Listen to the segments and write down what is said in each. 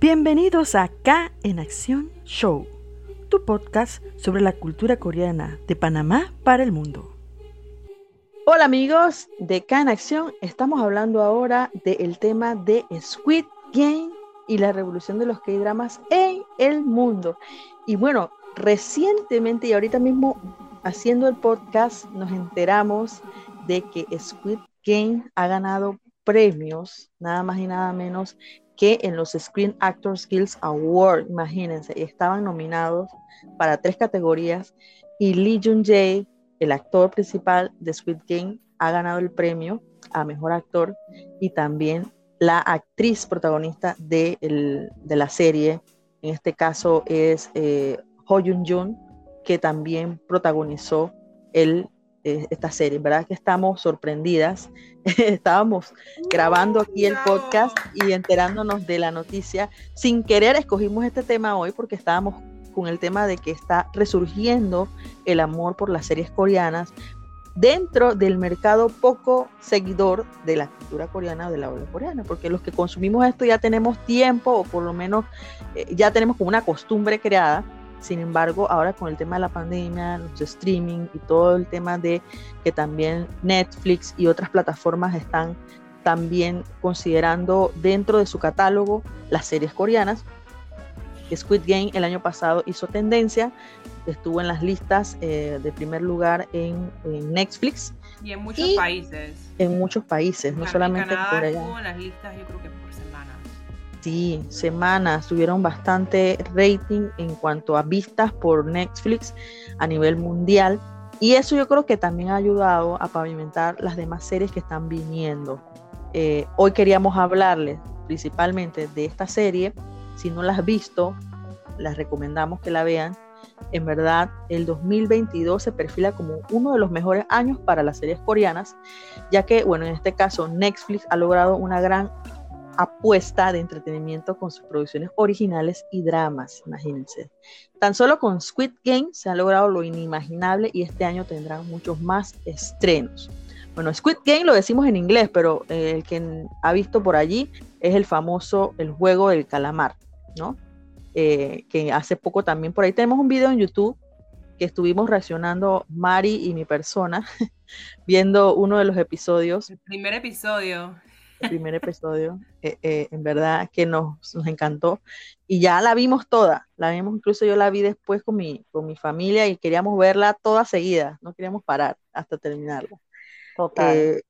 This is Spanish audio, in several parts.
Bienvenidos a K en Acción Show, tu podcast sobre la cultura coreana de Panamá para el mundo. Hola amigos de K en Acción, estamos hablando ahora del tema de Squid Game y la revolución de los K-dramas en el mundo. Y bueno, recientemente y ahorita mismo haciendo el podcast nos enteramos de que Squid Game ha ganado premios, nada más y nada menos que en los Screen Actors Guild Award, imagínense, estaban nominados para tres categorías y Lee Jun-jae, el actor principal de Squid Game, ha ganado el premio a mejor actor y también la actriz protagonista de, la serie, en este caso es eh, Ho Yun-jun, que también protagonizó el eh, esta serie, ¿verdad? Que estamos sorprendidas. Estábamos grabando aquí el podcast y enterándonos de la noticia. Sin querer escogimos este tema hoy porque estábamos con el tema de que está resurgiendo el amor por las series coreanas dentro del mercado poco seguidor de la cultura coreana o de la obra coreana, porque los que consumimos esto ya tenemos tiempo o por lo menos eh, ya tenemos como una costumbre creada sin embargo, ahora con el tema de la pandemia, los streaming y todo el tema de que también Netflix y otras plataformas están también considerando dentro de su catálogo las series coreanas. Squid Game el año pasado hizo tendencia, estuvo en las listas eh, de primer lugar en, Netflix. Y en muchos países. En muchos países, no solamente por allá. en las listas yo creo que Sí, semanas tuvieron bastante rating en cuanto a vistas por Netflix a nivel mundial. Y eso yo creo que también ha ayudado a pavimentar las demás series que están viniendo. Eh, hoy queríamos hablarles principalmente de esta serie. Si no la has visto, las recomendamos que la vean. En verdad, el 2022 se perfila como uno de los mejores años para las series coreanas, ya que, bueno, en este caso Netflix ha logrado una gran apuesta de entretenimiento con sus producciones originales y dramas, imagínense. Tan solo con Squid Game se ha logrado lo inimaginable y este año tendrán muchos más estrenos. Bueno, Squid Game lo decimos en inglés, pero eh, el que ha visto por allí es el famoso El juego del calamar, ¿no? Eh, que hace poco también por ahí tenemos un video en YouTube que estuvimos reaccionando Mari y mi persona viendo uno de los episodios. El primer episodio primer episodio, eh, eh, en verdad que nos, nos, encantó. Y ya la vimos toda, la vimos, incluso yo la vi después con mi, con mi familia y queríamos verla toda seguida, no queríamos parar hasta terminarla. Total. Eh,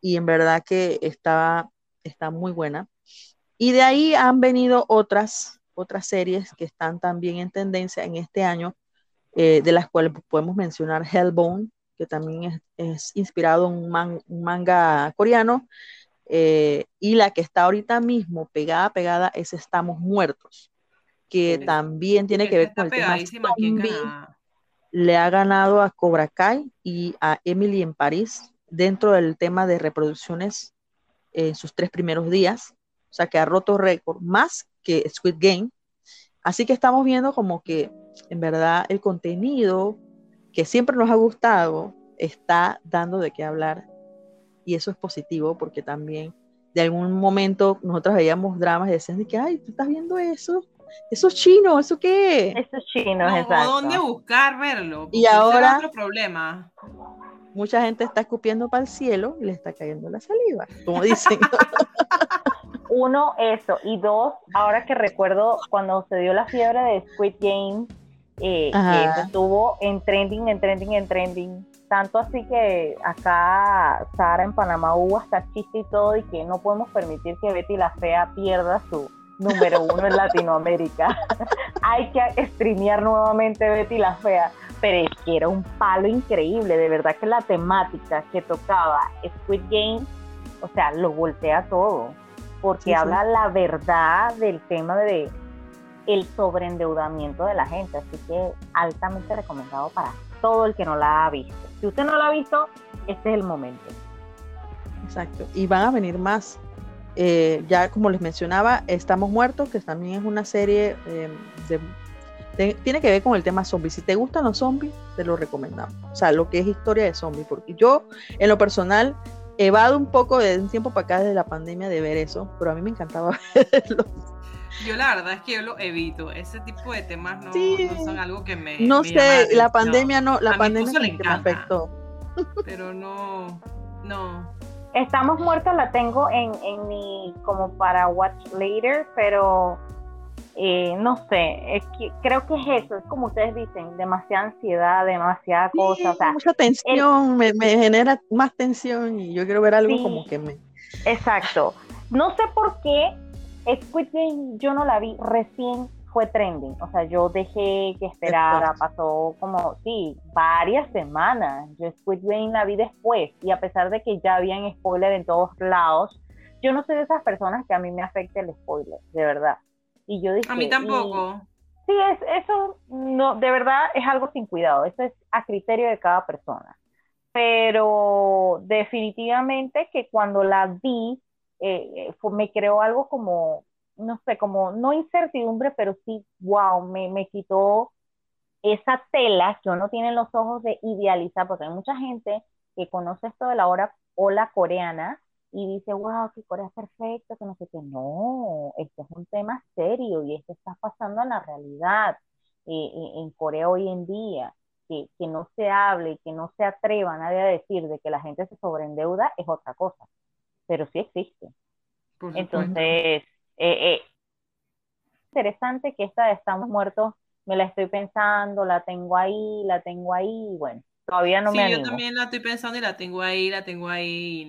y en verdad que está, está muy buena. Y de ahí han venido otras, otras series que están también en tendencia en este año, de las cuales podemos mencionar Hellbone, que también es, es inspirado en un, un manga coreano, eh, y la que está ahorita mismo pegada, pegada es Estamos Muertos, que también tiene que ver con el tema zombie. Le ha ganado a Cobra Kai y a Emily en París dentro del tema de reproducciones en sus tres primeros días. O sea que ha roto récord más que Squid Game. Así que estamos viendo como que en verdad el contenido que siempre nos ha gustado está dando de qué hablar y eso es positivo porque también de algún momento nosotros veíamos dramas y decían de que, ay, tú estás viendo eso, eso es chino, ¿eso qué? Eso es chino, exacto. ¿Dónde buscar verlo? Y ahora... otro problema. Mucha gente está escupiendo para el cielo y le está cayendo la saliva, como dicen. Uno, eso. Y dos, ahora que recuerdo cuando se dio la fiebre de Squid Game, eh, que estuvo en trending, en trending, en trending tanto así que acá, Sara, en Panamá hubo hasta chiste y todo, y que no podemos permitir que Betty la Fea pierda su número uno en Latinoamérica. Hay que streamear nuevamente Betty la Fea. Pero es que era un palo increíble, de verdad que la temática que tocaba Squid Game, o sea, lo voltea todo, porque habla la verdad del tema de el sobreendeudamiento de la gente, así que altamente recomendado para todo el que no la ha visto. Si usted no la ha visto, este es el momento. Exacto. Y van a venir más. Eh, ya como les mencionaba, Estamos Muertos, que también es una serie eh, de, tiene que ver con el tema zombies. Si te gustan los zombies, te lo recomendamos. O sea, lo que es historia de zombies. Porque yo, en lo personal, evado un poco de un tiempo para acá desde la pandemia de ver eso, pero a mí me encantaba verlo. Yo la verdad es que yo lo evito. Ese tipo de temas no, son algo que me. No sé, la, pandemia no, la pandemia me afectó. Pero no, no. Estamos muertos la tengo en, en mi como para watch later, pero eh, no sé, es que, creo que es eso, es como ustedes dicen, demasiada ansiedad, demasiada cosa. mucha tensión, me, genera más tensión y yo quiero ver algo como que me... Exacto. No sé por qué Squid Game yo no la vi recién fue trending, o sea, yo dejé que esperara, pasó como, sí, varias semanas, yo Squid Game la vi después y a pesar de que ya habían spoiler en todos lados, yo no soy de esas personas que a mí me afecte el spoiler, de verdad. Y yo dije, a mí tampoco. sí, es, eso no, de verdad es algo sin cuidado, eso es a criterio de cada persona. Pero definitivamente que cuando la vi, eh, me creó algo como, no sé, como, no incertidumbre, pero sí, wow, me, me quitó esa tela que uno tiene en los ojos de idealizar, porque hay mucha gente que conoce esto de la hora ola coreana y dice, wow, que Corea es perfecto, que no sé qué. No, este es un tema serio y esto está pasando en la realidad eh, eh, en Corea hoy en día. Que, que, no se hable, que no se atreva nadie a decir de que la gente se sobreendeuda es otra cosa, pero sí existe. Entonces, eh, interesante que esta de Estamos Muertos me la estoy pensando, la tengo ahí, la tengo ahí, bueno, todavía no me animo. yo también la estoy pensando y la tengo ahí, la tengo ahí.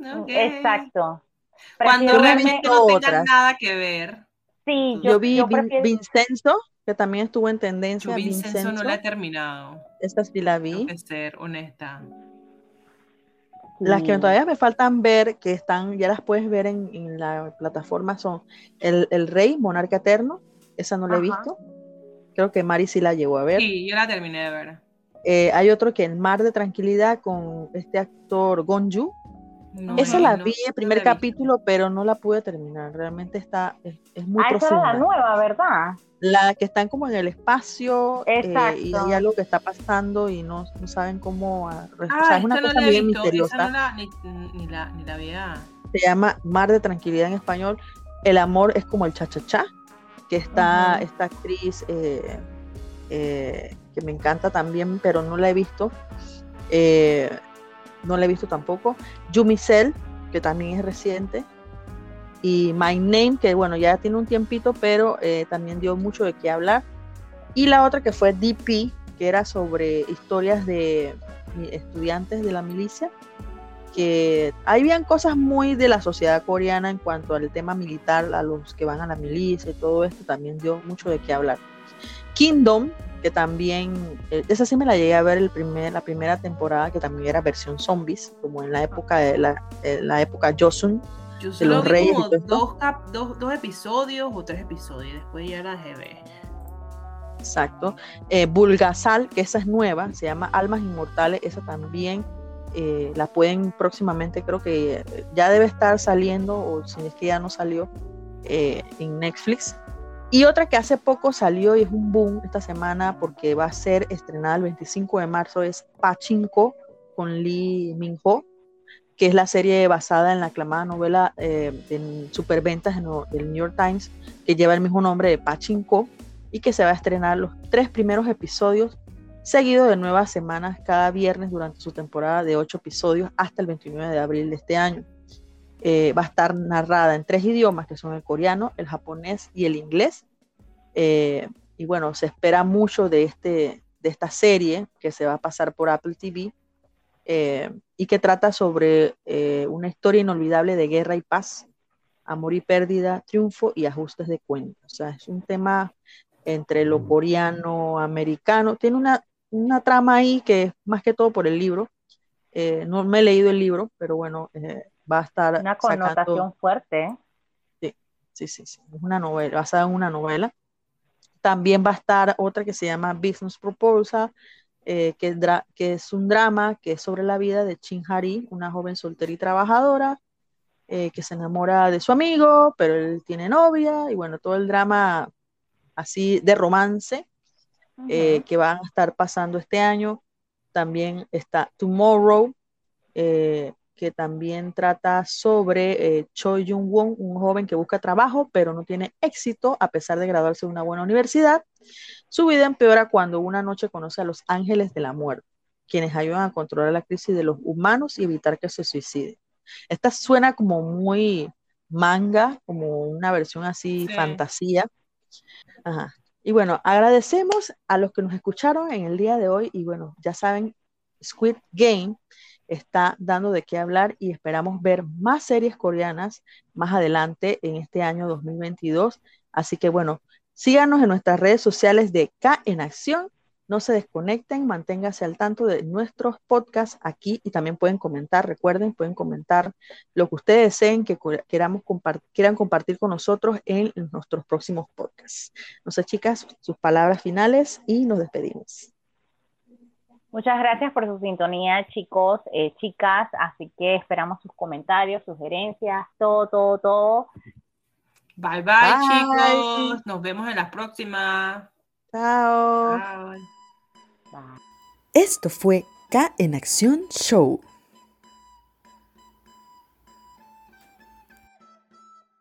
Mm. Exacto. Cuando realmente no tengan nada que ver. Sí, yo, vi Vincenzo, que también estuvo en tendencia. Yo Vincenzo, no la he terminado. Esta sí la vi. Tengo que ser honesta. Las que todavía me faltan ver, que están, ya las puedes ver en, la plataforma, son el, Rey, Monarca Eterno. Esa no la he visto. Creo que Mari sí la llegó a ver. Sí, yo la terminé de ver. Eh, hay otro que El Mar de Tranquilidad con este actor Gonju, esa la vi el primer capítulo, pero no la pude terminar. Realmente está, es, muy ah, profunda. Esa es la nueva, ¿verdad? La que están como en el espacio eh, y hay algo que está pasando y no, no saben cómo. Ah, o sea, es una cosa bien misteriosa. No ni, ni, la, ni la. Se llama Mar de Tranquilidad en español. El amor es como el cha-cha-cha, que está esta actriz eh, eh, que me encanta también, pero no la he visto. Eh, no la he visto tampoco. Yumi Cell, que también es reciente. Y My Name, que bueno, ya tiene un tiempito, pero eh, también dio mucho de qué hablar. Y la otra que fue DP, que era sobre historias de estudiantes de la milicia, que habían cosas muy de la sociedad coreana en cuanto al tema militar, a los que van a la milicia y todo esto, también dio mucho de qué hablar. Kingdom, que también, eh, esa sí me la llegué a ver el primer, la primera temporada, que también era versión zombies, como en la época de la, la época Josun. Yo solo vi como dos, dos, dos, episodios o tres episodios, después ya la ver. Exacto. Eh, Bulgasal, que esa es nueva, se llama Almas Inmortales, esa también eh, la pueden próximamente, creo que ya debe estar saliendo, o si es que ya no salió, en Netflix. Y otra que hace poco salió y es un boom esta semana porque va a ser estrenada el 25 de marzo es Pachinko con Lee Min-ho, que es la serie basada en la aclamada novela eh, en superventas del New York Times que lleva el mismo nombre de Pachinko y que se va a estrenar los tres primeros episodios seguidos de nuevas semanas cada viernes durante su temporada de ocho episodios hasta el 29 de abril de este año. Eh, va a estar narrada en tres idiomas, que son el coreano, el japonés y el inglés. Eh, y bueno, se espera mucho de, este, de esta serie que se va a pasar por Apple TV eh, y que trata sobre una historia inolvidable de guerra y paz, amor y pérdida, triunfo y ajustes de cuentas. O sea, es un tema entre lo coreano, americano. Tiene una, una trama ahí que es más que todo por el libro. no me he leído el libro, pero bueno, va a estar. Una connotación fuerte. Sí, sí, sí, sí, es una novela, basada en una novela. También va a estar otra que se llama Business Proposal, eh, que, que, es un drama que es sobre la vida de Chin Hari, una joven soltera y trabajadora, eh, que se enamora de su amigo, pero él tiene novia, y bueno, todo el drama así de romance eh, que van a estar pasando este año. También está Tomorrow, que también trata sobre eh, Choi Jung-won, un joven que busca trabajo pero no tiene éxito a pesar de graduarse de una buena universidad. Su vida empeora cuando una noche conoce a los ángeles de la muerte, quienes ayudan a controlar la crisis de los humanos y evitar que se suicide. Esta suena como muy manga, como una versión así fantasía. Y bueno, agradecemos a los que nos escucharon en el día de hoy y bueno, ya saben, Squid Game está dando de qué hablar y esperamos ver más series coreanas más adelante en este año 2022. Así que bueno, síganos en nuestras redes sociales de K en Acción. No se desconecten, manténganse al tanto de nuestros podcasts aquí y también pueden comentar, recuerden, pueden comentar lo que ustedes deseen que queramos quieran compartir con nosotros en nuestros próximos podcasts. No sé, chicas, sus palabras finales y nos despedimos. Muchas gracias por su sintonía, chicos, eh, chicas. Así que esperamos sus comentarios, sugerencias, todo, todo, todo. Bye, bye, chicos. Nos vemos en la próxima. Chao. Esto fue K en Acción Show.